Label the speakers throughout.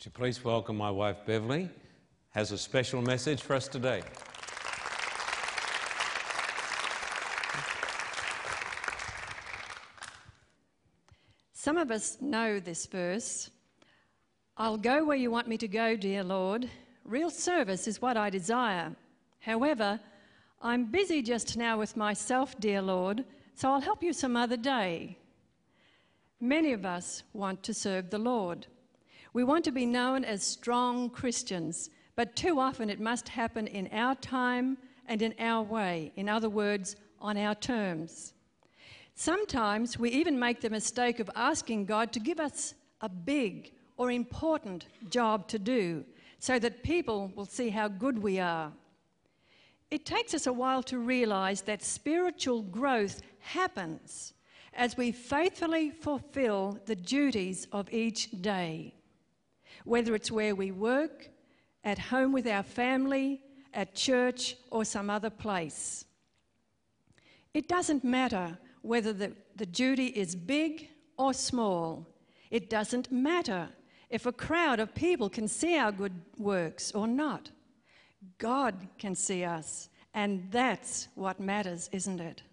Speaker 1: Would you please welcome my wife Beverly? Has a special message for us today.
Speaker 2: Some of us know this verse. I'll go where you want me to go, dear Lord. Real service is what I desire. However, I'm busy just now with myself, dear Lord, so I'll help you some other day. Many of us want to serve the Lord. We want to be known as strong Christians, but too often it must happen in our time and in our way. In other words, on our terms. Sometimes we even make the mistake of asking God to give us a big or important job to do so that people will see how good we are. It takes us a while to realize that spiritual growth happens as we faithfully fulfill the duties of each day, whether it's where we work, at home with our family, at church, or some other place. It doesn't matter whether the, the duty is big or small. It doesn't matter if a crowd of people can see our good works or not. God can see us, and that's what matters, isn't it?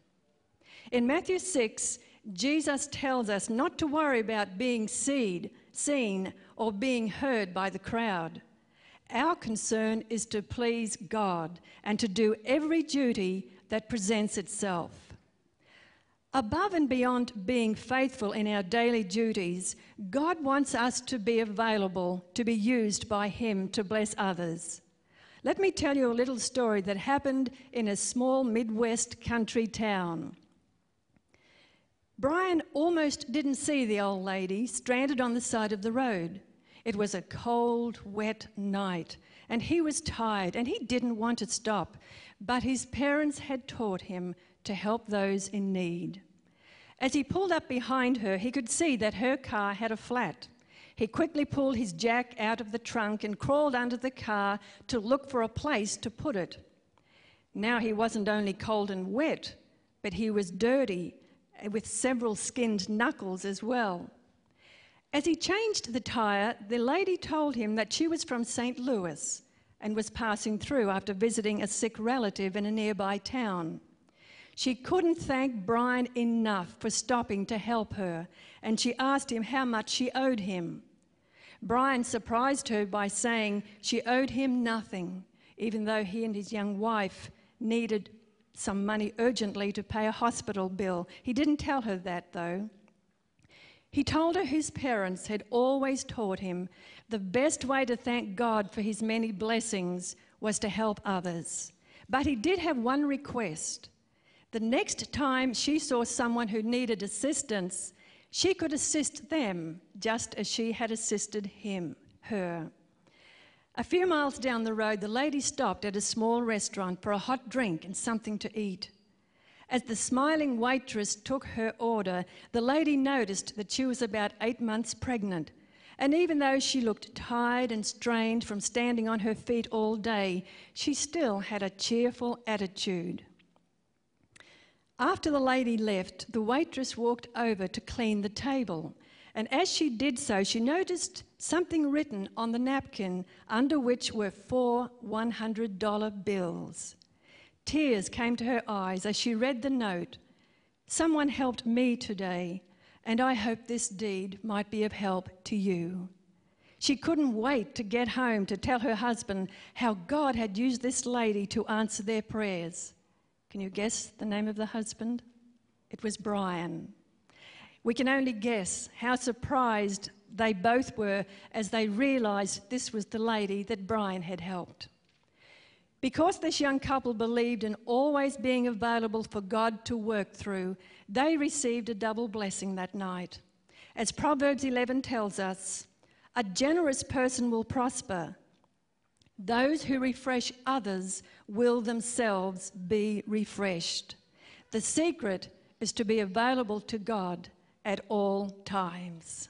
Speaker 2: In Matthew 6, Jesus tells us not to worry about being seed, seen or being heard by the crowd. Our concern is to please God and to do every duty that presents itself. Above and beyond being faithful in our daily duties, God wants us to be available to be used by Him to bless others. Let me tell you a little story that happened in a small Midwest country town. Brian almost didn't see the old lady stranded on the side of the road. It was a cold, wet night, and he was tired and he didn't want to stop, but his parents had taught him to help those in need. As he pulled up behind her, he could see that her car had a flat. He quickly pulled his jack out of the trunk and crawled under the car to look for a place to put it. Now he wasn't only cold and wet, but he was dirty eh, with several skinned knuckles as well. As he changed the tyre, the lady told him that she was from St. Louis and was passing through after visiting a sick relative in a nearby town. She couldn't thank Brian enough for stopping to help her, and she asked him how much she owed him. Brian surprised her by saying she owed him nothing, even though he and his young wife needed some money urgently to pay a hospital bill. He didn't tell her that, though. He told her his parents had always taught him the best way to thank God for his many blessings was to help others. But he did have one request. The next time she saw someone who needed assistance, she could assist them just as she had assisted him, her. A few miles down the road, the lady stopped at a small restaurant for a hot drink and something to eat. As the smiling waitress took her order, the lady noticed that she was about eight months pregnant. And even though she looked tired and strained from standing on her feet all day, she still had a cheerful attitude. After the lady left, the waitress walked over to clean the table. And as she did so, she noticed something written on the napkin under which were four $100 bills. Tears came to her eyes as she read the note. Someone helped me today, and I hope this deed might be of help to you. She couldn't wait to get home to tell her husband how God had used this lady to answer their prayers. Can you guess the name of the husband? It was Brian. We can only guess how surprised they both were as they realized this was the lady that Brian had helped. Because this young couple believed in always being available for God to work through, they received a double blessing that night. As Proverbs 11 tells us, a generous person will prosper. Those who refresh others will themselves be refreshed. The secret is to be available to God at all times.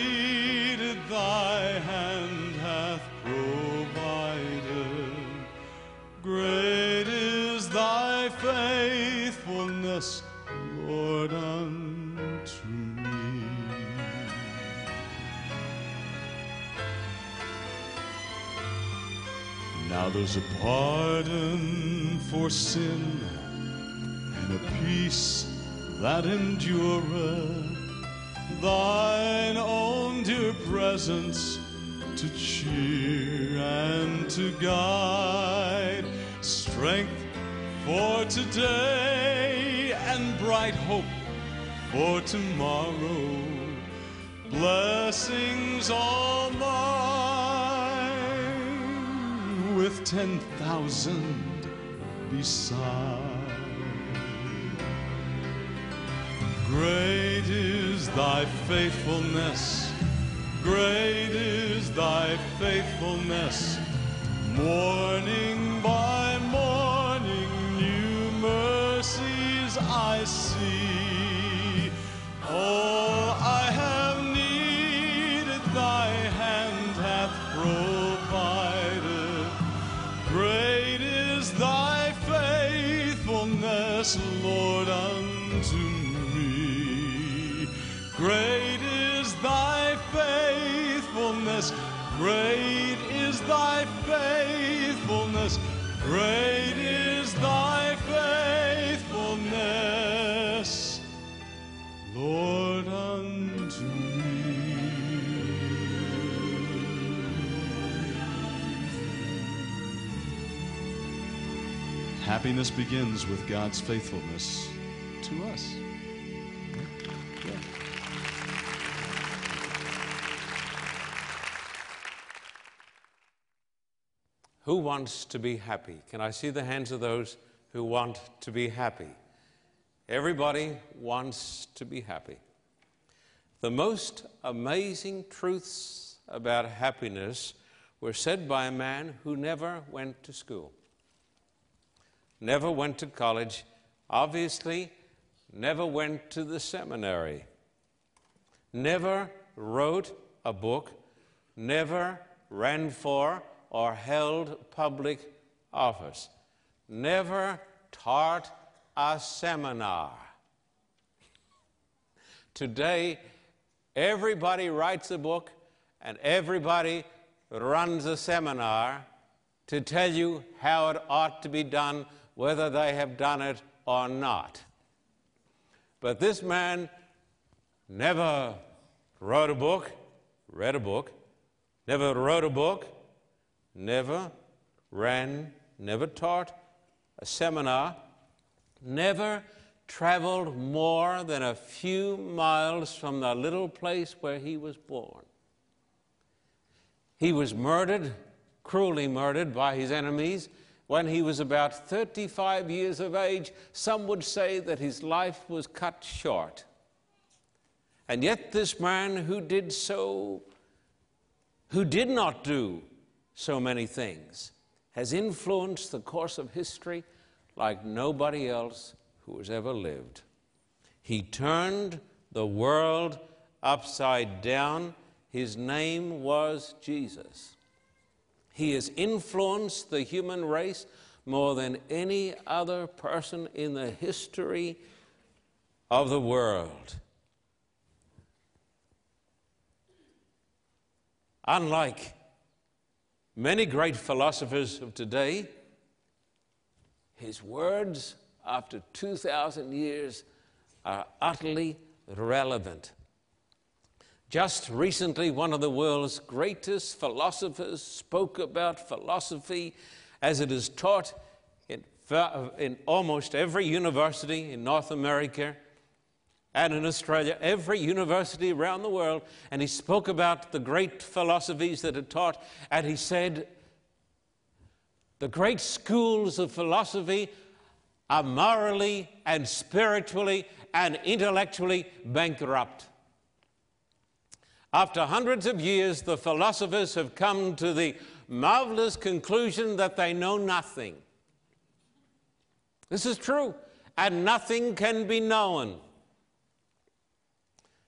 Speaker 3: Now there's a pardon for sin and a peace that endureth. Thine own dear presence to cheer and to guide, strength for today and bright hope for tomorrow. Blessings all mine with ten thousand beside. Great is thy faithfulness, great is thy faithfulness. Morning by morning, new mercies I see. All I Happiness begins with God's faithfulness to us.
Speaker 1: Who wants to be happy? Can I see the hands of those who want to be happy? Everybody wants to be happy. The most amazing truths about happiness were said by a man who never went to school, never went to college, obviously, never went to the seminary, never wrote a book, never ran for or held public office, never taught a seminar. Today, everybody writes a book and everybody runs a seminar to tell you how it ought to be done, whether they have done it or not. But this man never wrote a book, read a book, never wrote a book, never ran, never taught a seminar, never traveled more than a few miles from the little place where he was born. He was murdered, cruelly murdered by his enemies when he was about 35 years of age. Some would say that his life was cut short. And yet, this man who did so, who did not do so many things, has influenced the course of history like nobody else who has ever lived. He turned the world upside down. His name was Jesus. He has influenced the human race more than any other person in the history of the world. Unlike many great philosophers of today, his words after 2,000 years are utterly relevant. Just recently, one of the world's greatest philosophers spoke about philosophy as it is taught in, in almost every university in North America and in Australia, every university around the world. And he spoke about the great philosophies that are taught, and he said, The great schools of philosophy are morally and spiritually and intellectually bankrupt. After hundreds of years, the philosophers have come to the marvelous conclusion that they know nothing. This is true, and nothing can be known.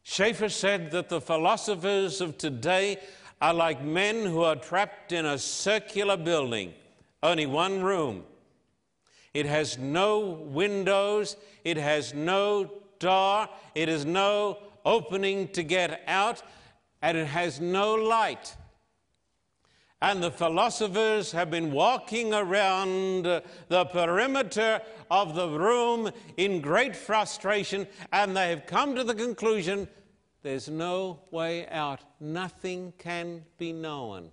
Speaker 1: Schaeffer said that the philosophers of today are like men who are trapped in a circular building, only one room. It has no windows, it has no door, it has no opening to get out, and it has no light. And the philosophers have been walking around the perimeter of the room in great frustration, and they have come to the conclusion there's no way out. Nothing can be known.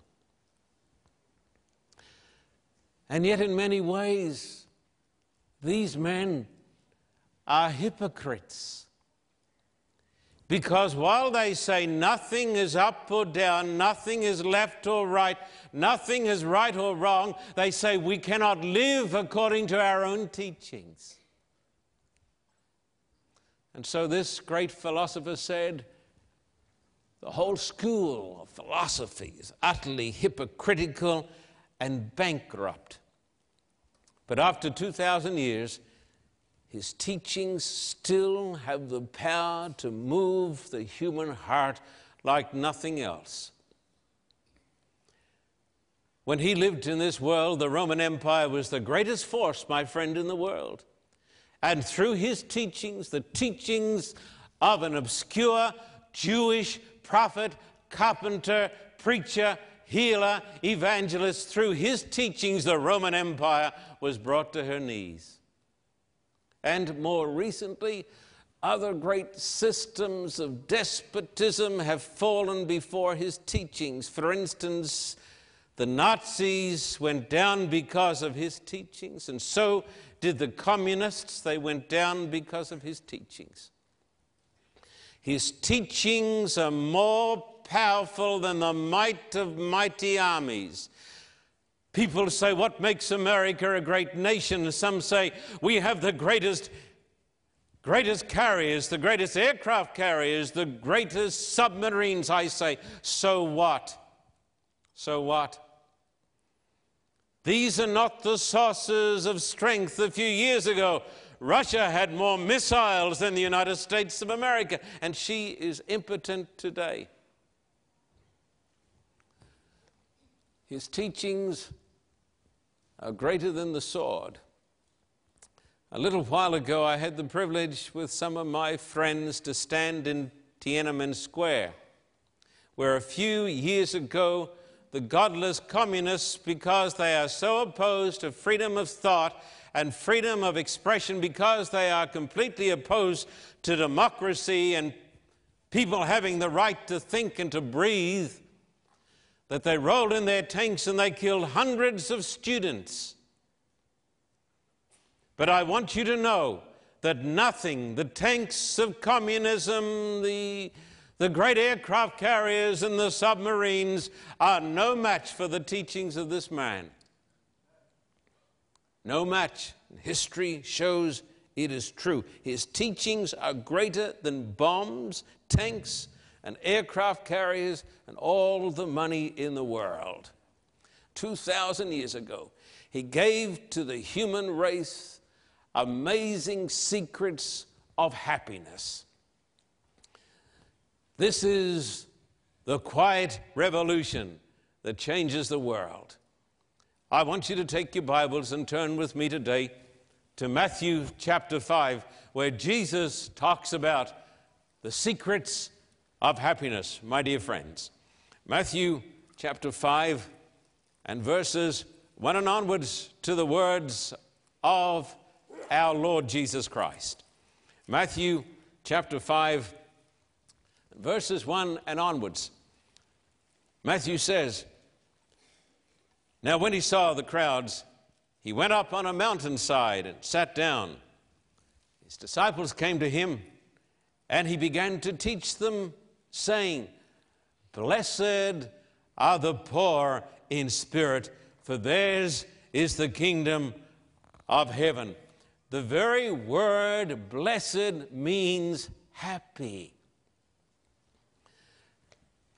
Speaker 1: And yet, in many ways, these men are hypocrites. Because while they say nothing is up or down, nothing is left or right, nothing is right or wrong, they say we cannot live according to our own teachings. And so this great philosopher said, the whole school of philosophy is utterly hypocritical and bankrupt. But after 2,000 years, his teachings still have the power to move the human heart like nothing else. When he lived in this world, the Roman Empire was the greatest force, my friend, in the world. And through his teachings, the teachings of an obscure Jewish prophet, carpenter, preacher, healer, evangelist, through his teachings, the Roman Empire was brought to her knees. And more recently, other great systems of despotism have fallen before his teachings. For instance, the Nazis went down because of his teachings, and so did the communists. They went down because of his teachings. His teachings are more powerful than the might of mighty armies. People say, What makes America a great nation? Some say, We have the greatest, greatest carriers, the greatest aircraft carriers, the greatest submarines. I say, So what? So what? These are not the sources of strength. A few years ago, Russia had more missiles than the United States of America, and she is impotent today. His teachings are greater than the sword. A little while ago, I had the privilege with some of my friends to stand in Tiananmen Square, where a few years ago, the godless communists, because they are so opposed to freedom of thought and freedom of expression, because they are completely opposed to democracy and people having the right to think and to breathe, that they rolled in their tanks and they killed hundreds of students. But I want you to know that nothing, the tanks of communism, the, the great aircraft carriers, and the submarines are no match for the teachings of this man. No match. History shows it is true. His teachings are greater than bombs, tanks, and aircraft carriers and all the money in the world. 2,000 years ago, he gave to the human race amazing secrets of happiness. This is the quiet revolution that changes the world. I want you to take your Bibles and turn with me today to Matthew chapter 5, where Jesus talks about the secrets of happiness, my dear friends. Matthew chapter 5 and verses 1 and onwards to the words of our Lord Jesus Christ. Matthew chapter 5, verses 1 and onwards. Matthew says, Now when he saw the crowds, he went up on a mountainside and sat down. His disciples came to him, and he began to teach them, saying, Blessed are the poor in spirit, for theirs is the kingdom of heaven. The very word blessed means happy.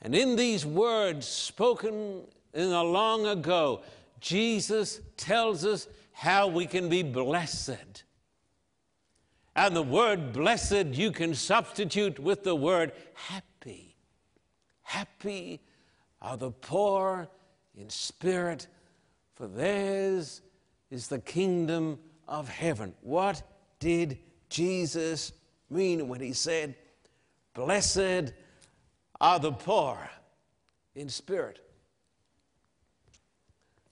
Speaker 1: And in these words spoken in the long ago, Jesus tells us how we can be blessed. And the word blessed you can substitute with the word happy. Happy are the poor in spirit, for theirs is the kingdom of heaven. What did Jesus mean when he said, Blessed are the poor in spirit.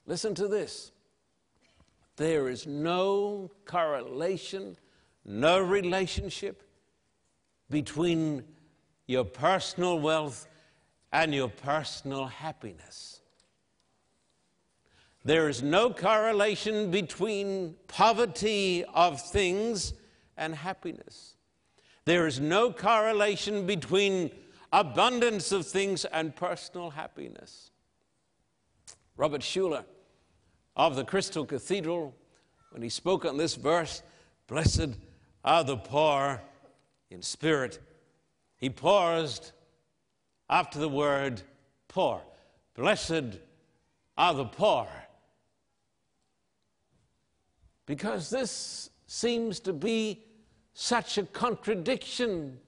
Speaker 1: Listen to this. There is no correlation, no relationship between your personal wealth and your personal happiness. There is no correlation between poverty of things and happiness. There is no correlation between abundance of things and personal happiness. Robert Schuller of the Crystal Cathedral, when he spoke on this verse, Blessed are the poor in spirit, he paused after the word poor. Blessed are the poor. Because this seems to be such a contradiction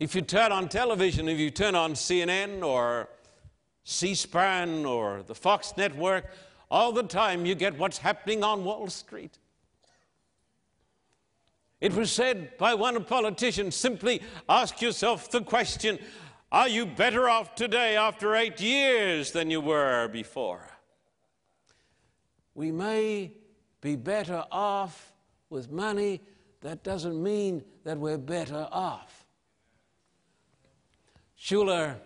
Speaker 1: if you turn on television, if you turn on CNN or C SPAN or the Fox network, all the time you get what's happening on Wall Street. It was said by one politician simply ask yourself the question Are you better off today after eight years than you were before? We may be better off with money, that doesn't mean that we're better off. Schuller,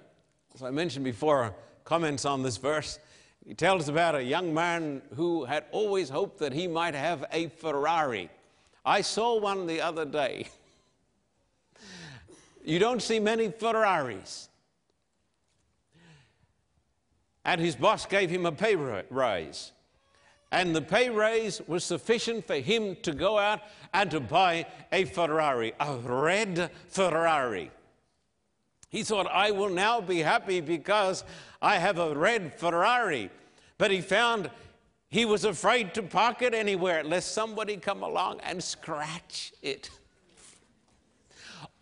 Speaker 1: as I mentioned before, comments on this verse. He tells about a young man who had always hoped that he might have a Ferrari. I saw one the other day. you don't see many Ferraris. And his boss gave him a pay raise. And the pay raise was sufficient for him to go out and to buy a Ferrari, a red Ferrari. He thought, I will now be happy because I have a red Ferrari. But he found he was afraid to park it anywhere lest somebody come along and scratch it.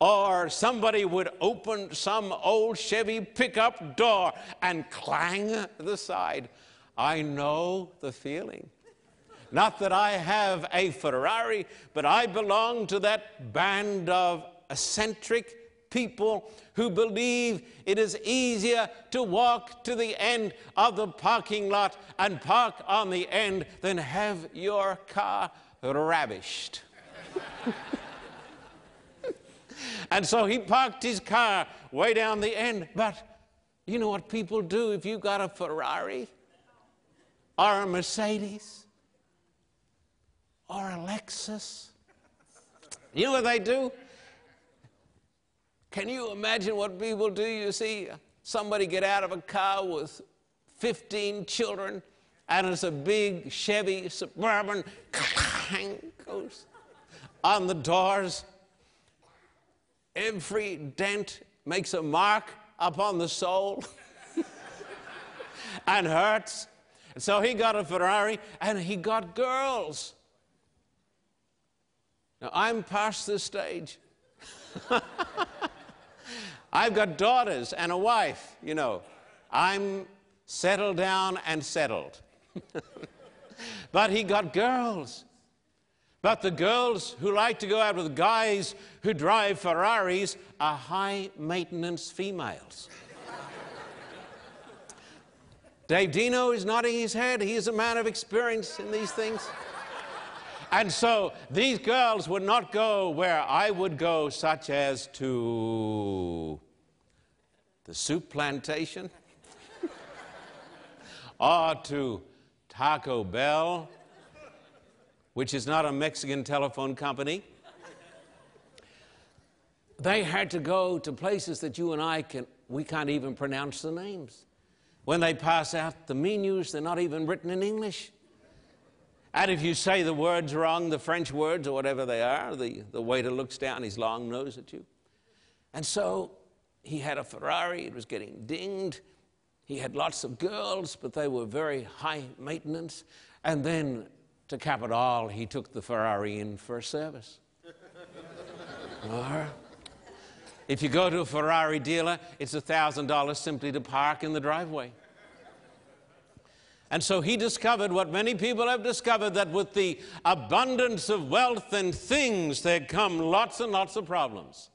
Speaker 1: Or somebody would open some old Chevy pickup door and clang the side. I know the feeling. Not that I have a Ferrari, but I belong to that band of eccentric people who believe it is easier to walk to the end of the parking lot and park on the end than have your car ravished. and so he parked his car way down the end. But you know what people do if you got a Ferrari or a Mercedes or a Lexus? You know what they do? Can you imagine what people do? You see somebody get out of a car with 15 children, and it's a big Chevy Suburban, goes on the doors. Every dent makes a mark upon the soul and hurts. So he got a Ferrari and he got girls. Now I'm past this stage. I've got daughters and a wife, you know. I'm settled down and settled. but he got girls. But the girls who like to go out with guys who drive Ferraris are high maintenance females. Dave Dino is nodding his head. He is a man of experience in these things. And so these girls would not go where I would go, such as to the Souplantation or to Taco Bell, which is not a Mexican telephone company. They had to go to places that you and I can, we can't even pronounce the names. When they pass out the menus, they're not even written in English. And if you say the words wrong, the French words or whatever they are, the, the waiter looks down his long nose at you. And so he had a Ferrari, it was getting dinged. He had lots of girls, but they were very high maintenance. And then, to cap it all, he took the Ferrari in for a service. If you go to a Ferrari dealer, it's $1,000 simply to park in the driveway. And so he discovered what many people have discovered that with the abundance of wealth and things, there come lots and lots of problems.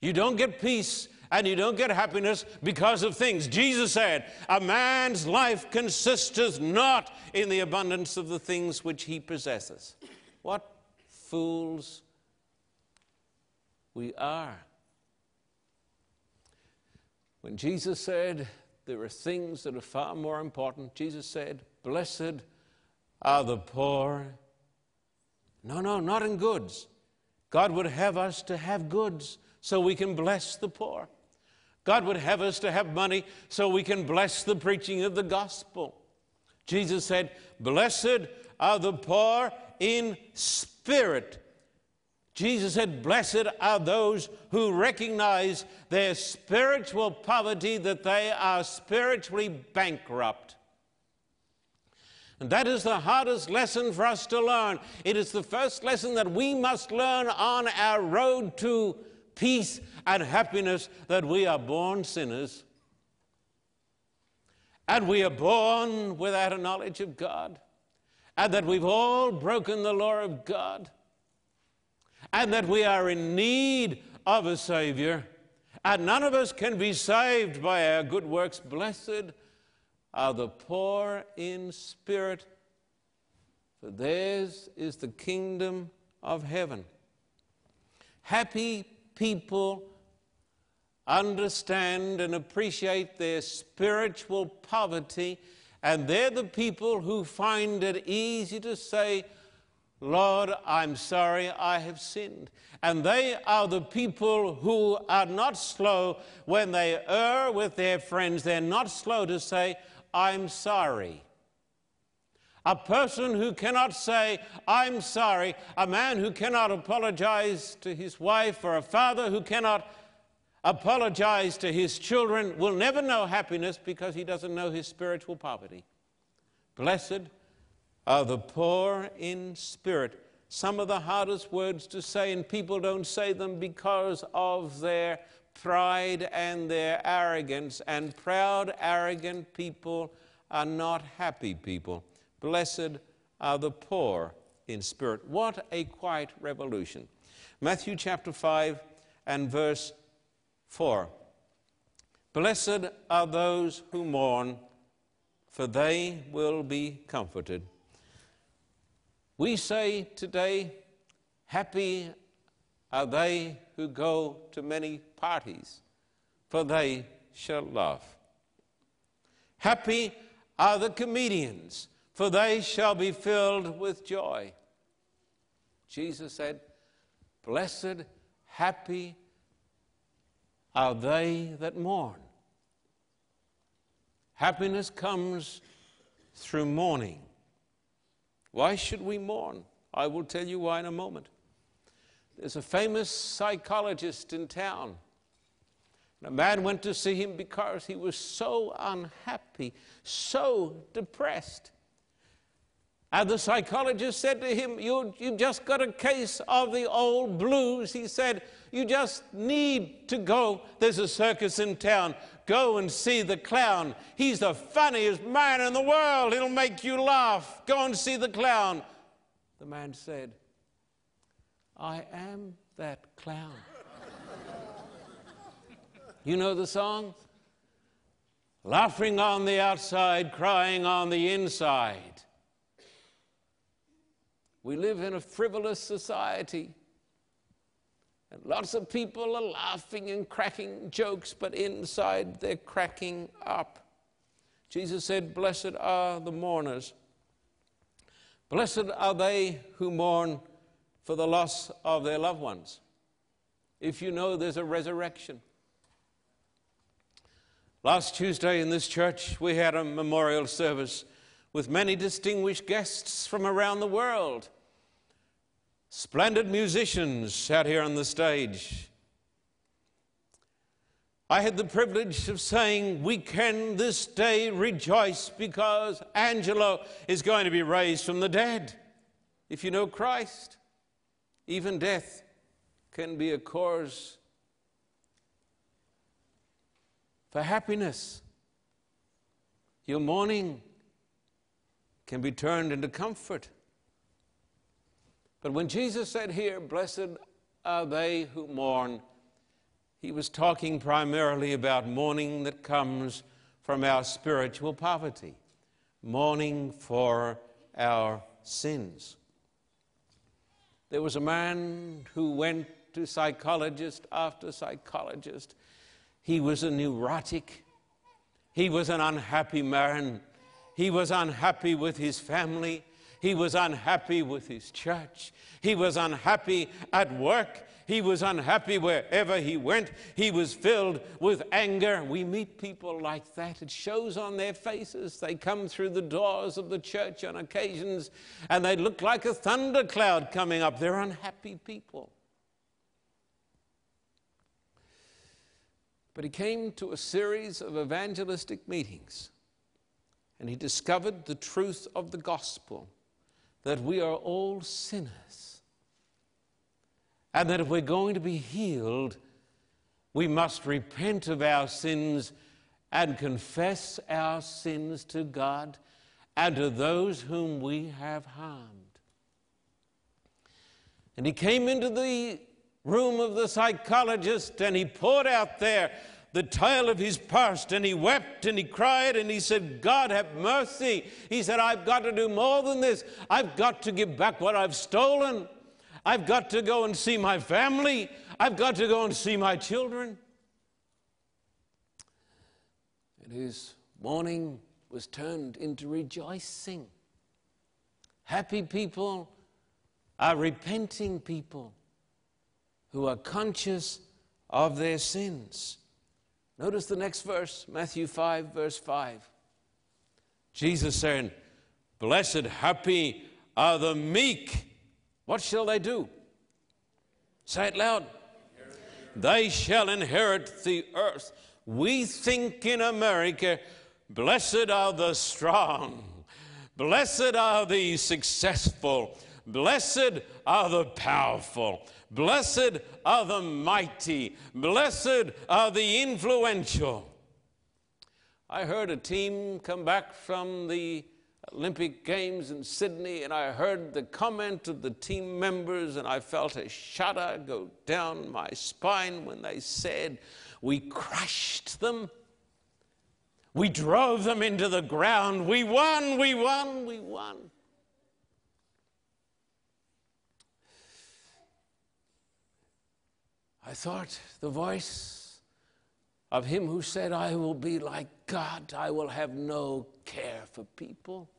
Speaker 1: You don't get peace and you don't get happiness because of things. Jesus said, A man's life consisteth not in the abundance of the things which he possesses. What fools we are. When Jesus said, There are things that are far more important, Jesus said, Blessed are the poor. No, no, not in goods. God would have us to have goods so we can bless the poor. God would have us to have money so we can bless the preaching of the gospel. Jesus said, Blessed are the poor in spirit, Jesus said, Blessed are those who recognize their spiritual poverty, that they are spiritually bankrupt. And that is the hardest lesson for us to learn. It is the first lesson that we must learn on our road to peace and happiness that we are born sinners. And we are born without a knowledge of God. And that we've all broken the law of God and that we are in need of a Savior. And none of us can be saved by our good works. Blessed are the poor in spirit, for theirs is the kingdom of heaven. Happy people understand and appreciate their spiritual poverty, and they're the people who find it easy to say, Lord, I'm sorry I have sinned. And they are the people who are not slow when they err with their friends, they're not slow to say, I'm sorry. A person who cannot say, I'm sorry, a man who cannot apologize to his wife, or a father who cannot apologize to his children will never know happiness because he doesn't know his spiritual poverty. Blessed are the poor in spirit. Some of the hardest words to say, and people don't say them because of their pride and their arrogance. And proud, arrogant people are not happy people. Blessed are the poor in spirit. What a quiet revolution. Matthew chapter 5 and verse 4. Blessed are those who mourn, for they will be comforted. We say today, happy are they who go to many parties, for they shall laugh. Happy are the comedians, for they shall be filled with joy. Jesus said, Blessed, happy are they that mourn. Happiness comes through mourning. Why should we mourn? I will tell you why in a moment. There's a famous psychologist in town. And a man went to see him because he was so unhappy, so depressed. And the psychologist said to him, you, You've just got a case of the old blues. He said, You just need to go. There's a circus in town. Go and see the clown. He's the funniest man in the world. He'll make you laugh. Go and see the clown. The man said, I am that clown. you know the song? Laughing on the outside, crying on the inside. We live in a frivolous society. And lots of people are laughing and cracking jokes, but inside they're cracking up. Jesus said, Blessed are the mourners. Blessed are they who mourn for the loss of their loved ones. If you know there's a resurrection. Last Tuesday in this church, we had a memorial service with many distinguished guests from around the world. Splendid musicians sat here on the stage. I had the privilege of saying, We can this day rejoice because Angelo is going to be raised from the dead. If you know Christ, even death can be a cause for happiness. Your mourning can be turned into comfort. But when Jesus said here, Blessed are they who mourn, he was talking primarily about mourning that comes from our spiritual poverty, mourning for our sins. There was a man who went to psychologist after psychologist he was a neurotic. He was an unhappy man. He was unhappy with his family. He was unhappy with his church. He was unhappy at work. He was unhappy wherever he went. He was filled with anger. We meet people like that. It shows on their faces. They come through the doors of the church on occasions and they look like a thundercloud coming up. They're unhappy people. But he came to a series of evangelistic meetings and he discovered the truth of the gospel that we are all sinners and that if we're going to be healed, we must repent of our sins and confess our sins to God and to those whom we have harmed. And he came into the room of the psychologist and he poured out there the tale of his past and he wept and he cried and he said, God have mercy. He said, I've got to do more than this. I've got to give back what I've stolen. I've got to go and see my family. I've got to go and see my children. And his mourning was turned into rejoicing. Happy people are repenting people who are conscious of their sins. Notice the next verse, Matthew 5, verse 5. Jesus saying, Blessed, happy are the meek. What shall they do? Say it loud. They shall inherit the earth. We think in America, blessed are the strong, blessed are the successful, blessed are the powerful. Blessed are the mighty. Blessed are the influential. I heard a team come back from the Olympic Games in Sydney, and I heard the comment of the team members, and I felt a shudder go down my spine when they said, We crushed them. We drove them into the ground. We won, we won, we won. I thought the voice of him who said, I will be like God, I will have no care for people.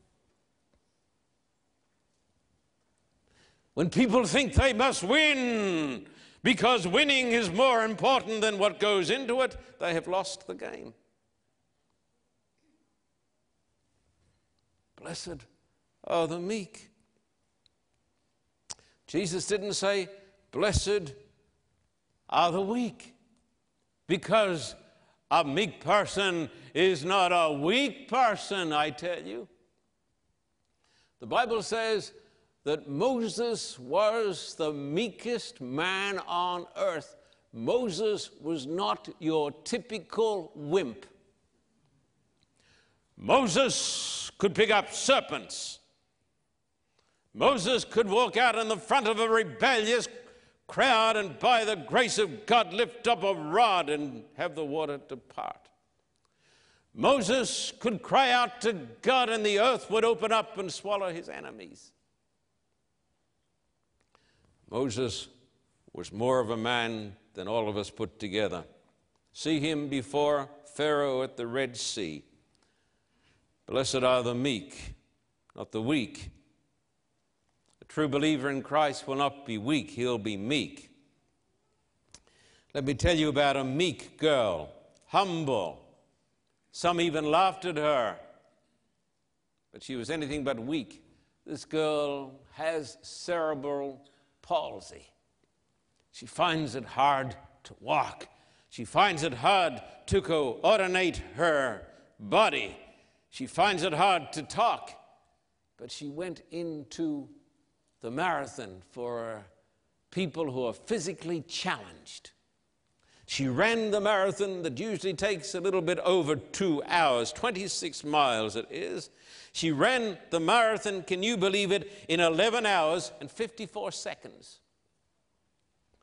Speaker 1: When people think they must win because winning is more important than what goes into it, they have lost the game. Blessed are the meek. Jesus didn't say, Blessed are the weak. Because a meek person is not a weak person, I tell you. The Bible says that Moses was the meekest man on earth. Moses was not your typical wimp. Moses could pick up serpents. Moses could walk out in the front of a rebellious crowd and by the grace of God lift up a rod and have the water depart. Moses could cry out to God and the earth would open up and swallow his enemies. Moses was more of a man than all of us put together. See him before Pharaoh at the Red Sea. Blessed are the meek, not the weak. True believer in Christ will not be weak, he'll be meek. Let me tell you about a meek girl, humble. Some even laughed at her, but she was anything but weak. This girl has cerebral palsy. She finds it hard to walk. She finds it hard to coordinate her body. She finds it hard to talk. But she went into the marathon for people who are physically challenged. She ran the marathon that usually takes a little bit over two hours, 26 miles it is. She ran the marathon, can you believe it, in 11 hours and 54 seconds.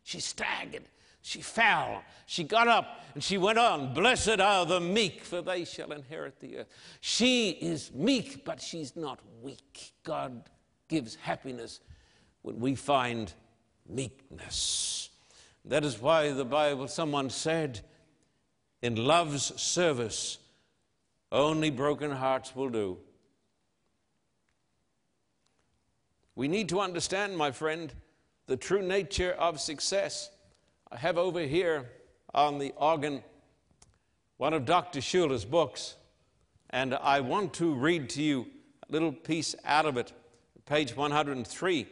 Speaker 1: She staggered. She fell. She got up and she went on. Blessed are the meek, for they shall inherit the earth. She is meek, but she's not weak. God gives happiness when we find meekness. That is why the Bible, someone said, in love's service, only broken hearts will do. We need to understand, my friend, the true nature of success. I have over here on the organ one of Dr. Schuller's books, and I want to read to you a little piece out of it, page 103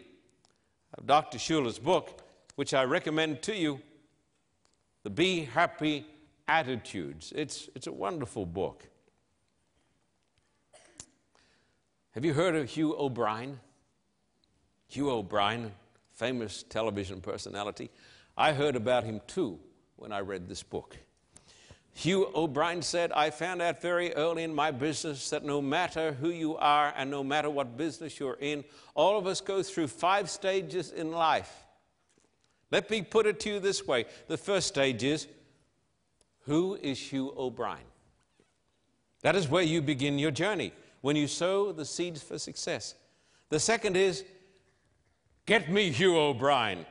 Speaker 1: of Dr. Schuller's book, which I recommend to you The Be Happy Attitudes. It's, it's a wonderful book. Have you heard of Hugh O'Brian? Hugh O'Brian, famous television personality. I heard about him too when I read this book. Hugh O'Brian said, I found out very early in my business that no matter who you are and no matter what business you're in, all of us go through five stages in life. Let me put it to you this way the first stage is, Who is Hugh O'Brian? That is where you begin your journey, when you sow the seeds for success. The second is, Get me Hugh O'Brian.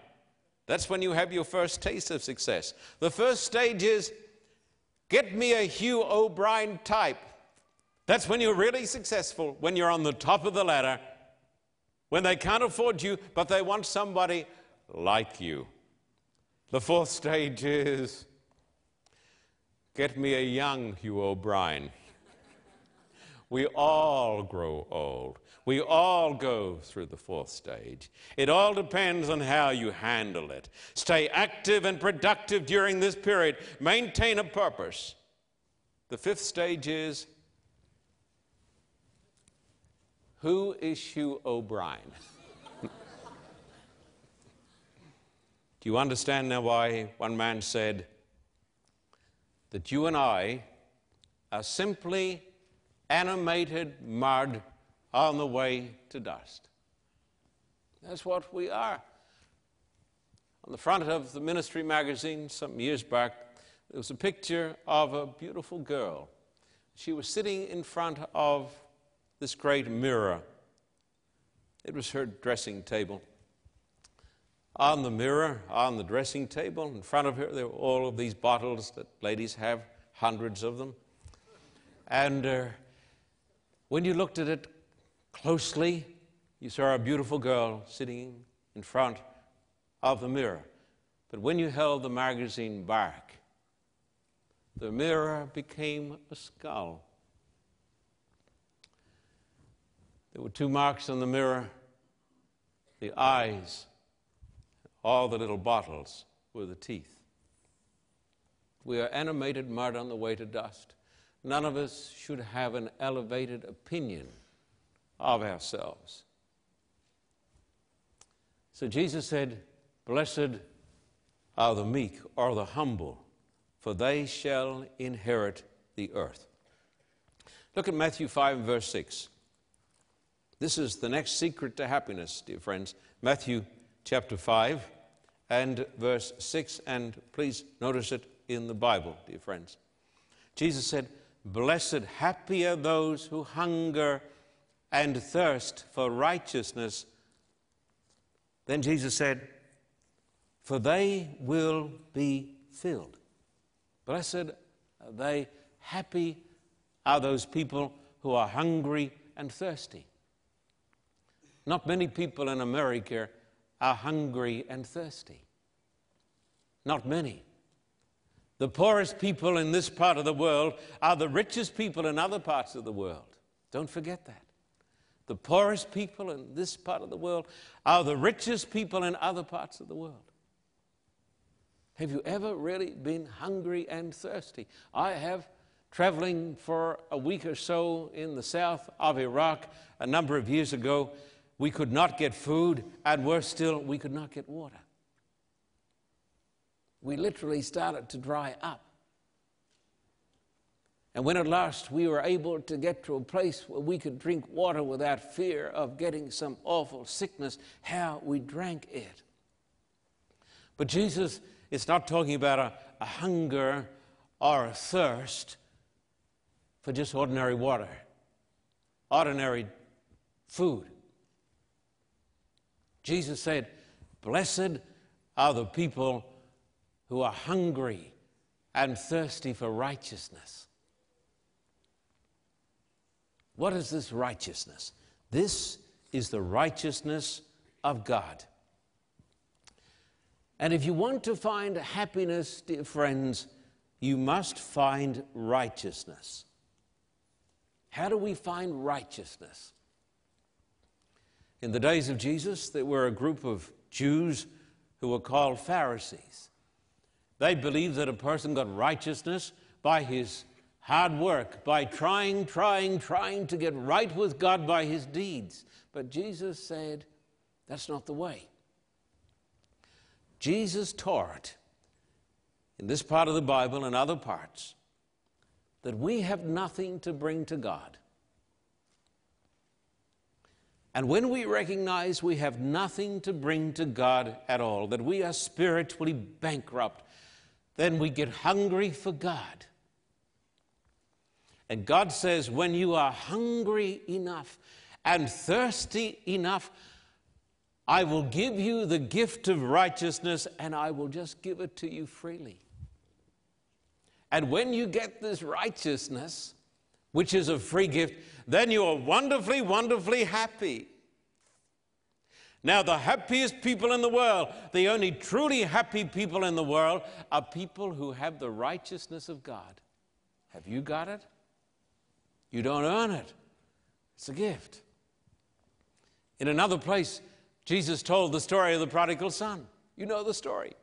Speaker 1: That's when you have your first taste of success. The first stage is get me a Hugh O'Brian type. That's when you're really successful, when you're on the top of the ladder, when they can't afford you, but they want somebody like you. The fourth stage is get me a young Hugh O'Brian. we all grow old. We all go through the fourth stage. It all depends on how you handle it. Stay active and productive during this period. Maintain a purpose. The fifth stage is Who is Hugh O'Brian? Do you understand now why one man said that you and I are simply animated mud on the way to dust. That's what we are. On the front of the ministry magazine some years back, there was a picture of a beautiful girl. She was sitting in front of this great mirror. It was her dressing table. On the mirror, on the dressing table, in front of her, there were all of these bottles that ladies have, hundreds of them. And uh, when you looked at it closely, you saw a beautiful girl sitting in front of the mirror. But when you held the magazine back, the mirror became a skull. There were two marks on the mirror the eyes, all the little bottles were the teeth. We are animated mud on the way to dust. None of us should have an elevated opinion of ourselves. So Jesus said, Blessed are the meek or the humble, for they shall inherit the earth. Look at Matthew 5, verse 6. This is the next secret to happiness, dear friends. Matthew chapter 5 and verse 6, and please notice it in the Bible, dear friends. Jesus said, Blessed, happy are those who hunger and thirst for righteousness. Then Jesus said, for they will be filled. Blessed are they, happy are those people who are hungry and thirsty. Not many people in America are hungry and thirsty. Not many. The poorest people in this part of the world are the richest people in other parts of the world. Don't forget that. The poorest people in this part of the world are the richest people in other parts of the world. Have you ever really been hungry and thirsty? I have, traveling for a week or so in the south of Iraq a number of years ago. We could not get food, and worse still, we could not get water. We literally started to dry up. And when at last we were able to get to a place where we could drink water without fear of getting some awful sickness, how we drank it. But Jesus is not talking about a, a hunger or a thirst for just ordinary water, ordinary food. Jesus said, Blessed are the people who are hungry and thirsty for righteousness. What is this righteousness? This is the righteousness of God. And if you want to find happiness, dear friends, you must find righteousness. How do we find righteousness? In the days of Jesus, there were a group of Jews who were called Pharisees. They believed that a person got righteousness by his hard work, by trying, trying, trying to get right with God by his deeds. But Jesus said, that's not the way. Jesus taught in this part of the Bible and other parts that we have nothing to bring to God. And when we recognize we have nothing to bring to God at all, that we are spiritually bankrupt, then we get hungry for God. And God says, when you are hungry enough and thirsty enough, I will give you the gift of righteousness and I will just give it to you freely. And when you get this righteousness, which is a free gift, then you are wonderfully, wonderfully happy. Now, the happiest people in the world, the only truly happy people in the world, are people who have the righteousness of God. Have you got it? You don't earn it, it's a gift. In another place, Jesus told the story of the prodigal son. You know the story.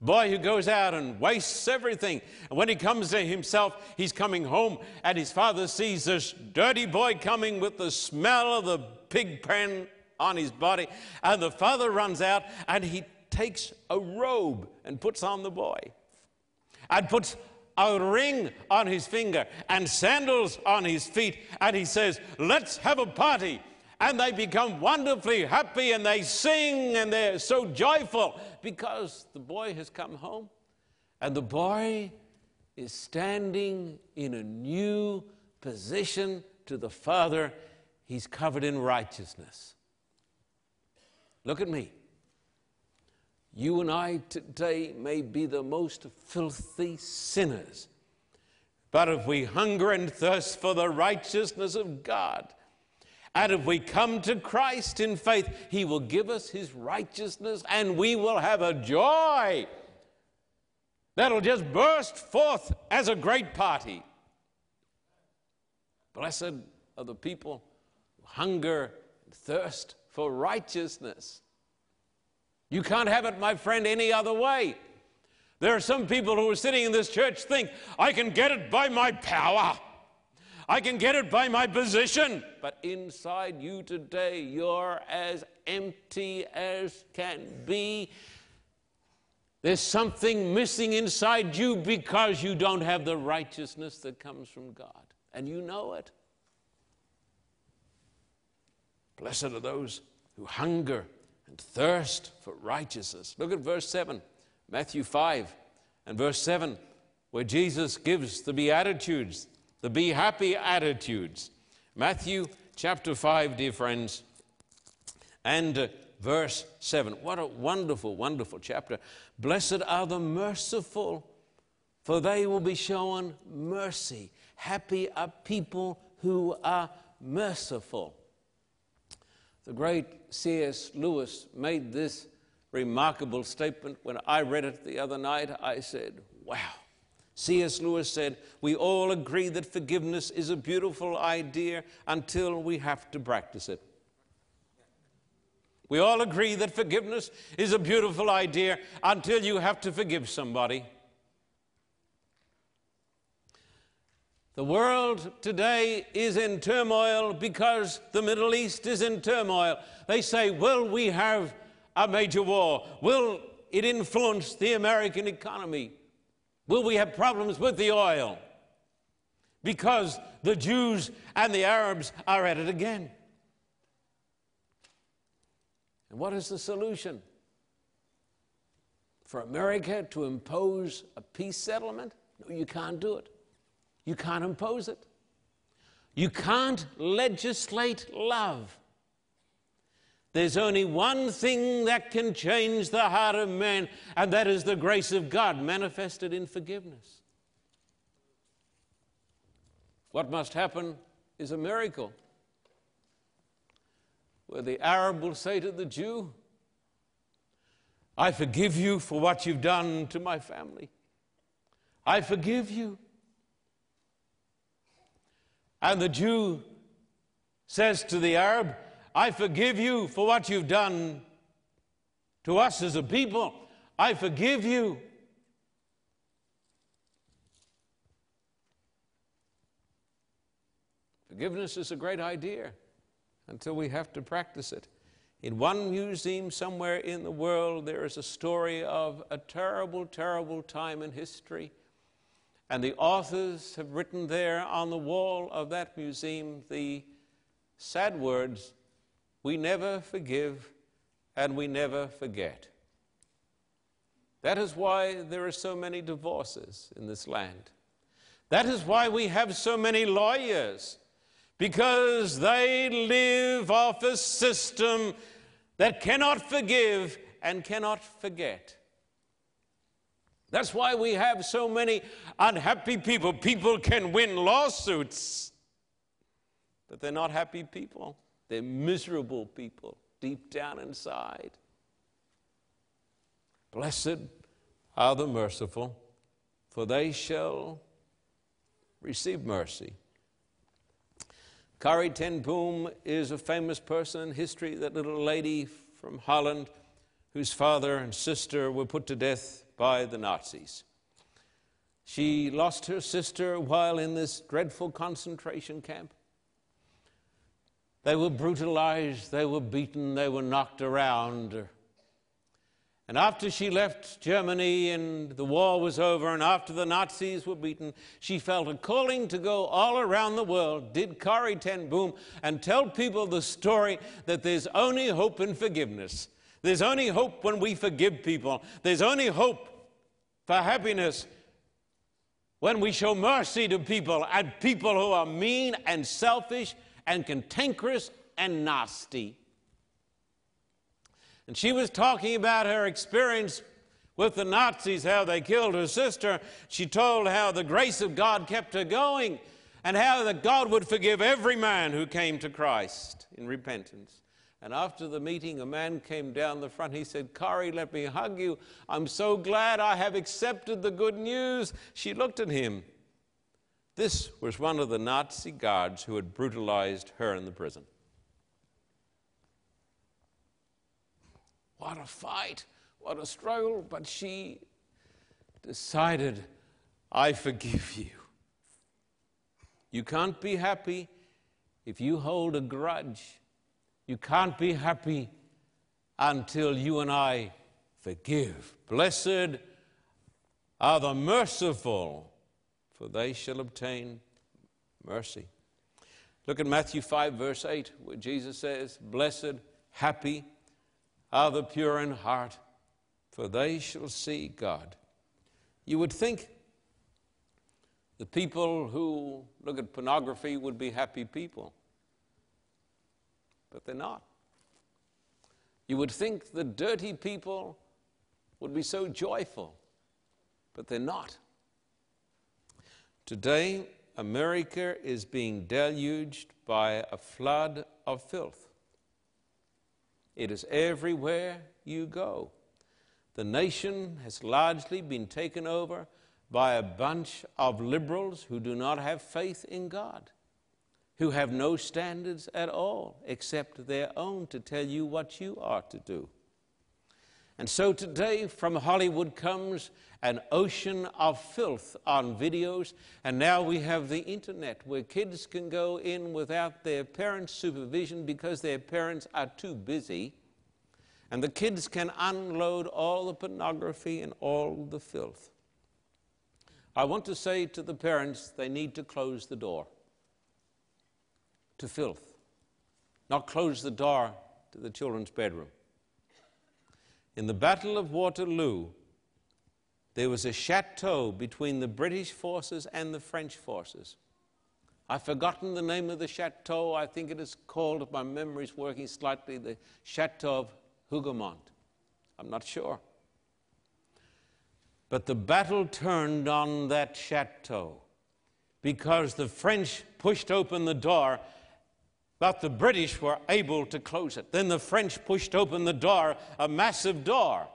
Speaker 1: The boy who goes out and wastes everything. And when he comes to himself, he's coming home, and his father sees this dirty boy coming with the smell of the pig pen on his body. And the father runs out and he takes a robe and puts on the boy and puts a ring on his finger and sandals on his feet. And he says, Let's have a party. And they become wonderfully happy and they sing and they're so joyful because the boy has come home. And the boy is standing in a new position to the Father. He's covered in righteousness. Look at me. You and I today may be the most filthy sinners. But if we hunger and thirst for the righteousness of God, and if we come to Christ in faith, He will give us His righteousness and we will have a joy that'll just burst forth as a great party. Blessed are the people who hunger and thirst for righteousness. You can't have it, my friend, any other way. There are some people who are sitting in this church think, I can get it by my power. I can get it by my position. But inside you today, you're as empty as can be. There's something missing inside you because you don't have the righteousness that comes from God. And you know it. Blessed are those who hunger and thirst for righteousness. Look at verse 7, Matthew 5 and verse 7, where Jesus gives the Beatitudes, the be happy attitudes. Matthew chapter 5, dear friends, and uh, verse 7. What a wonderful, wonderful chapter. Blessed are the merciful, for they will be shown mercy. Happy are people who are merciful. The great C.S. Lewis made this remarkable statement. When I read it the other night, I said, Wow. C.S. Lewis said, We all agree that forgiveness is a beautiful idea until we have to practice it. We all agree that forgiveness is a beautiful idea until you have to forgive somebody. The world today is in turmoil because the Middle East is in turmoil. They say, Will we have a major war? Will it influence the American economy? Will we have problems with the oil? Because the Jews and the Arabs are at it again. And what is the solution? For America to impose a peace settlement? No, you can't do it. You can't impose it. You can't legislate love. There's only one thing that can change the heart of man, and that is the grace of God manifested in forgiveness. What must happen is a miracle where the Arab will say to the Jew, I forgive you for what you've done to my family. I forgive you. And the Jew says to the Arab, I forgive you for what you've done to us as a people. I forgive you. Forgiveness is a great idea until we have to practice it. In one museum somewhere in the world, there is a story of a terrible, terrible time in history. And the authors have written there on the wall of that museum the sad words we never forgive and we never forget. That is why there are so many divorces in this land. That is why we have so many lawyers, because they live off a system that cannot forgive and cannot forget. That's why we have so many unhappy people. People can win lawsuits, but they're not happy people. They're miserable people deep down inside. Blessed are the merciful, for they shall receive mercy. Corrie ten Boom is a famous person in history, that little lady from Holland whose father and sister were put to death by the Nazis. She lost her sister while in this dreadful concentration camp. They were brutalized, they were beaten, they were knocked around. And after she left Germany and the war was over, and after the Nazis were beaten, she felt a calling to go all around the world, did Corrie ten Boom, and tell people the story that there's only hope in forgiveness. There's only hope when we forgive people. There's only hope for happiness when we show mercy to people and people who are mean and selfish and cantankerous and nasty. And she was talking about her experience with the Nazis, how they killed her sister. She told how the grace of God kept her going and how that God would forgive every man who came to Christ in repentance. And after the meeting, a man came down the front. He said, Corrie, let me hug you. I'm so glad I have accepted the good news. She looked at him this was one of the Nazi guards who had brutalized her in the prison. What a fight, what a struggle, but she decided, I forgive you. You can't be happy if you hold a grudge. You can't be happy until you and I forgive. Blessed are the merciful, for they shall obtain mercy. Look at Matthew 5, verse 8, where Jesus says, Blessed, happy are the pure in heart, for they shall see God. You would think the people who look at pornography would be happy people, but they're not. You would think the dirty people would be so joyful, but they're not. Today, America is being deluged by a flood of filth. It is everywhere you go. The nation has largely been taken over by a bunch of liberals who do not have faith in God, who have no standards at all except their own to tell you what you are to do. And so today from Hollywood comes an ocean of filth on videos, and now we have the internet where kids can go in without their parents' supervision because their parents are too busy, and the kids can unload all the pornography and all the filth. I want to say to the parents they need to close the door to filth, not close the door to the children's bedroom. In the Battle of Waterloo, there was a chateau between the British forces and the French forces. I've forgotten the name of the chateau. I think it is called, if my memory is working slightly, the Chateau of Hougoumont. I'm not sure. But the battle turned on that chateau because the French pushed open the door but the British were able to close it. Then the French pushed open the door, a massive door.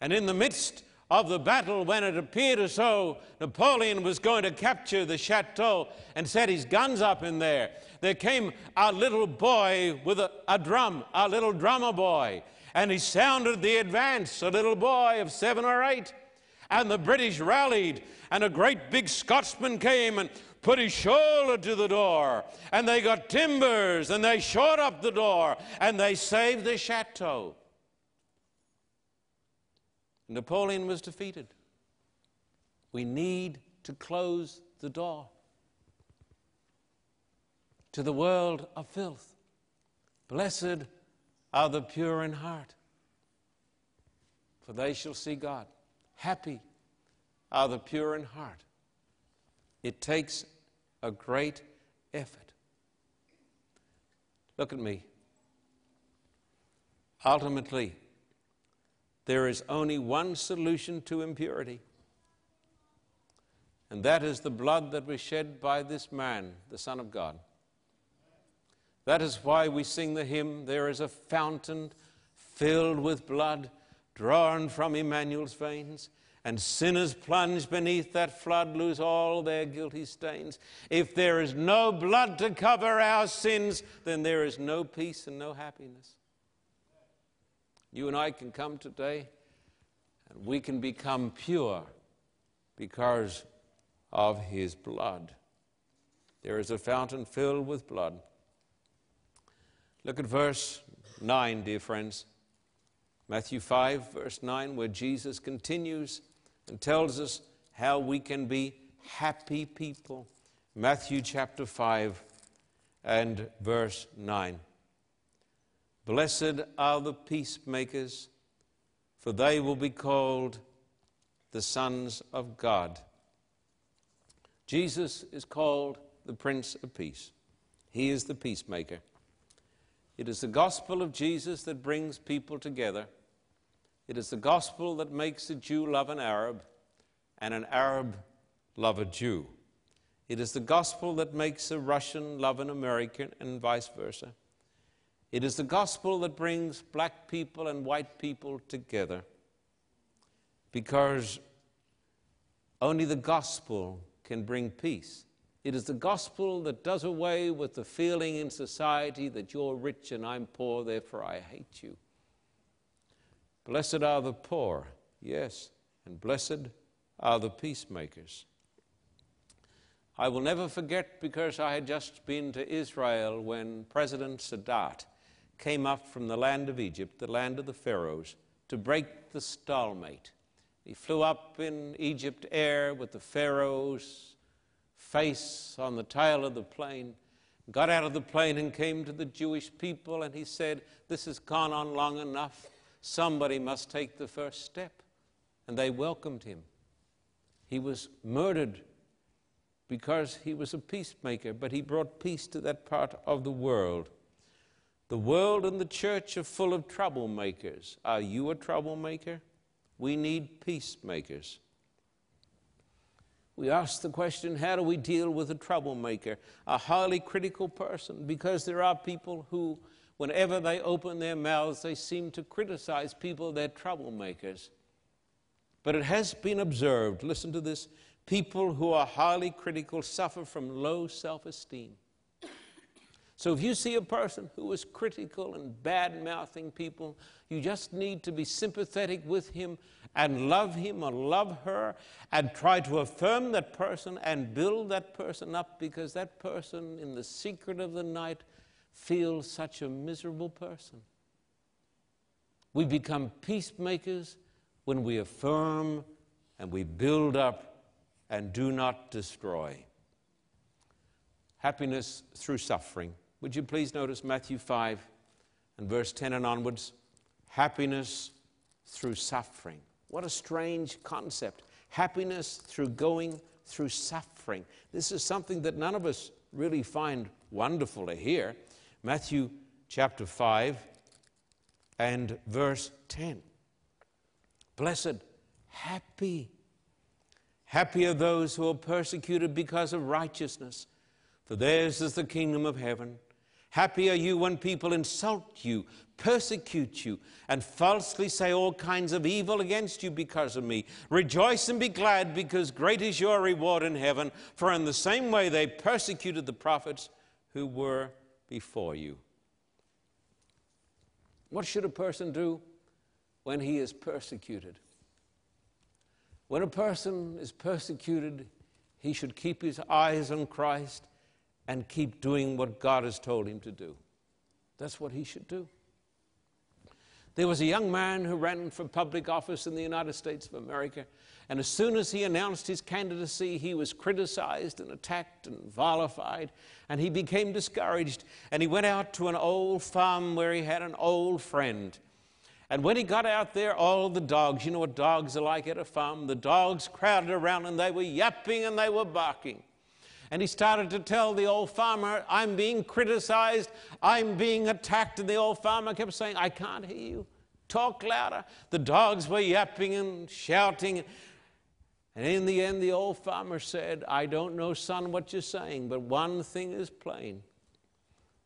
Speaker 1: And in the midst of the battle, when it appeared as though Napoleon was going to capture the chateau and set his guns up in there, there came a little boy with a, a drum, a little drummer boy, and he sounded the advance, a little boy of seven or eight. And the British rallied, and a great big Scotsman came and put his shoulder to the door, and they got timbers, and they shot up the door, and they saved the chateau. Napoleon was defeated. We need to close the door to the world of filth. Blessed are the pure in heart, for they shall see God. Happy are the pure in heart. It takes a great effort. Look at me. Ultimately, there is only one solution to impurity, and that is the blood that was shed by this man, the Son of God. That is why we sing the hymn, There is a fountain filled with blood drawn from Emmanuel's veins and sinners plunge beneath that flood lose all their guilty stains. If there is no blood to cover our sins, then there is no peace and no happiness. You and I can come today and we can become pure because of his blood. There is a fountain filled with blood. Look at verse 9, dear friends. Matthew 5, verse 9, where Jesus continues and tells us how we can be happy people. Matthew chapter 5 and verse 9. Blessed are the peacemakers, for they will be called the sons of God. Jesus is called the Prince of Peace. He is the peacemaker. It is the gospel of Jesus that brings people together. It is the gospel that makes a Jew love an Arab and an Arab love a Jew. It is the gospel that makes a Russian love an American and vice versa. It is the gospel that brings black people and white people together because only the gospel can bring peace. It is the gospel that does away with the feeling in society that you're rich and I'm poor, therefore I hate you. Blessed are the poor, yes, and blessed are the peacemakers. I will never forget because I had just been to Israel when President Sadat came up from the land of Egypt, the land of the Pharaohs, to break the stalemate. He flew up in Egypt air with the Pharaoh's face on the tail of the plane, got out of the plane and came to the Jewish people, and he said, This has gone on long enough. Somebody must take the first step. And they welcomed him. He was murdered because he was a peacemaker, but he brought peace to that part of the world. The world and the church are full of troublemakers. Are you a troublemaker? We need peacemakers. We ask the question how do we deal with a troublemaker, a highly critical person? Because there are people who, whenever they open their mouths, they seem to criticize people, they're troublemakers. But it has been observed, listen to this people who are highly critical suffer from low self esteem. So if you see a person who is critical and bad mouthing people, you just need to be sympathetic with him and love him or love her and try to affirm that person and build that person up because that person, in the secret of the night, feels such a miserable person. We become peacemakers when we affirm and we build up and do not destroy. Happiness through suffering. Would you please notice Matthew 5 and verse 10 and onwards? Happiness through suffering. What a strange concept. Happiness through going through suffering. This is something that none of us really find wonderful to hear. Matthew chapter 5 and verse 10. Blessed, happy. Happy are those who are persecuted because of righteousness, for theirs is the kingdom of heaven. Happy are you when people insult you, persecute you, and falsely say all kinds of evil against you because of me. Rejoice and be glad, because great is your reward in heaven, for in the same way they persecuted the prophets who were before you. What should a person do when he is persecuted? When a person is persecuted, he should keep his eyes on Christ and keep doing what God has told him to do. That's what he should do. There was a young man who ran for public office in the United States of America, and as soon as he announced his candidacy, he was criticized and attacked and vilified, and he became discouraged. And he went out to an old farm where he had an old friend. And when he got out there, all the dogs, you know what dogs are like at a farm, the dogs crowded around and they were yapping and they were barking. And he started to tell the old farmer, I'm being criticized, I'm being attacked. And the old farmer kept saying, I can't hear you. Talk louder. The dogs were yapping and shouting. And in the end, the old farmer said, I don't know, son, what you're saying, but one thing is plain.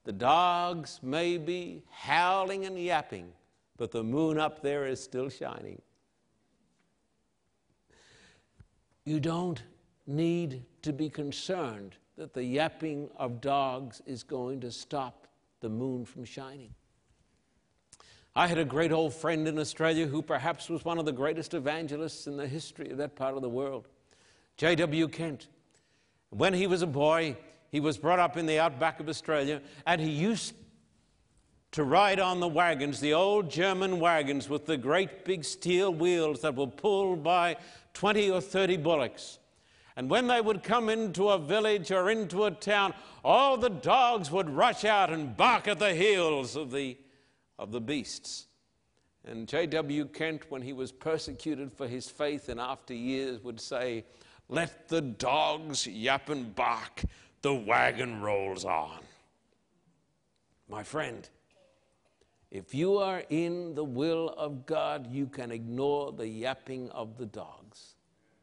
Speaker 1: The dogs may be howling and yapping, but the moon up there is still shining. You don't need to be concerned that the yapping of dogs is going to stop the moon from shining. I had a great old friend in Australia who perhaps was one of the greatest evangelists in the history of that part of the world, J.W. Kent. When he was a boy, he was brought up in the outback of Australia, and he used to ride on the wagons, the old German wagons with the great big steel wheels that were pulled by 20 or 30 bullocks. And when they would come into a village or into a town, all the dogs would rush out and bark at the heels of the, of the beasts. And J.W. Kent, when he was persecuted for his faith in after years, would say, Let the dogs yap and bark, the wagon rolls on. My friend, if you are in the will of God, you can ignore the yapping of the dogs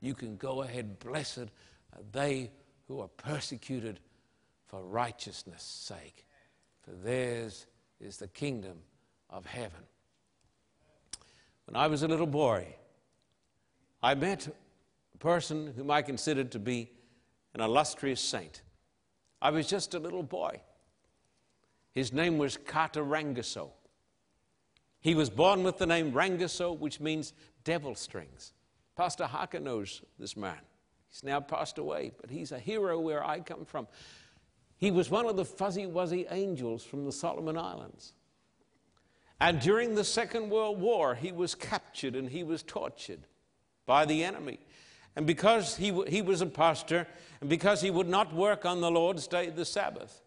Speaker 1: you can go ahead. Blessed are they who are persecuted for righteousness' sake, for theirs is the kingdom of heaven. When I was a little boy, I met a person whom I considered to be an illustrious saint. I was just a little boy. His name was Kata Ragoso. He was born with the name Ragoso, which means devil strings. Pastor Harker knows this man. He's now passed away, but he's a hero where I come from. He was one of the fuzzy wuzzy angels from the Solomon Islands. And during the Second World War, he was captured and he was tortured by the enemy. And because he, he was a pastor, and because he would not work on the Lord's day, the Sabbath,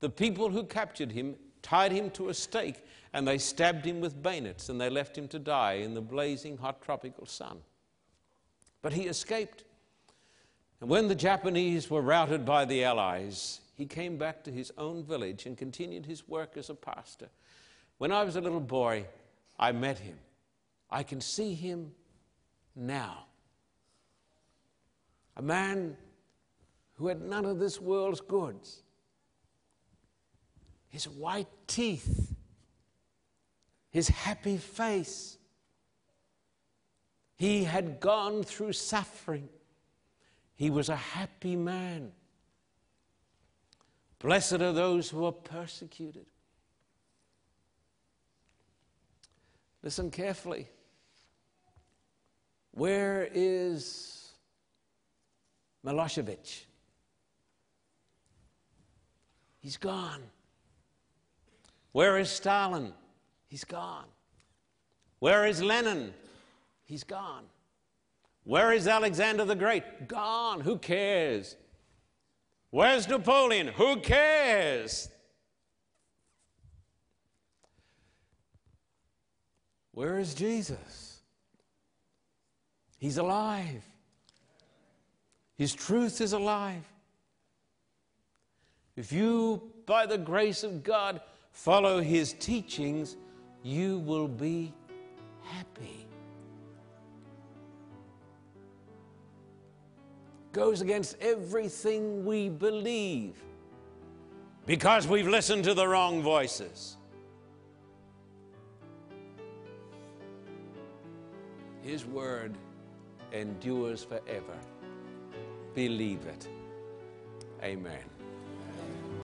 Speaker 1: the people who captured him tied him to a stake and they stabbed him with bayonets and they left him to die in the blazing hot tropical sun. But he escaped. And when the Japanese were routed by the Allies, he came back to his own village and continued his work as a pastor. When I was a little boy, I met him. I can see him now. A man who had none of this world's goods. His white teeth, his happy face. He had gone through suffering. He was a happy man. Blessed are those who are persecuted. Listen carefully. Where is Milosevic? He's gone. Where is Stalin? He's gone. Where is Lenin? He's gone. Where is Alexander the Great? Gone. Who cares? Where's Napoleon? Who cares? Where is Jesus? He's alive. His truth is alive. If you, by the grace of God, follow His teachings, you will be happy. Goes against everything we believe because we've listened to the wrong voices. His word endures forever. Believe it. Amen.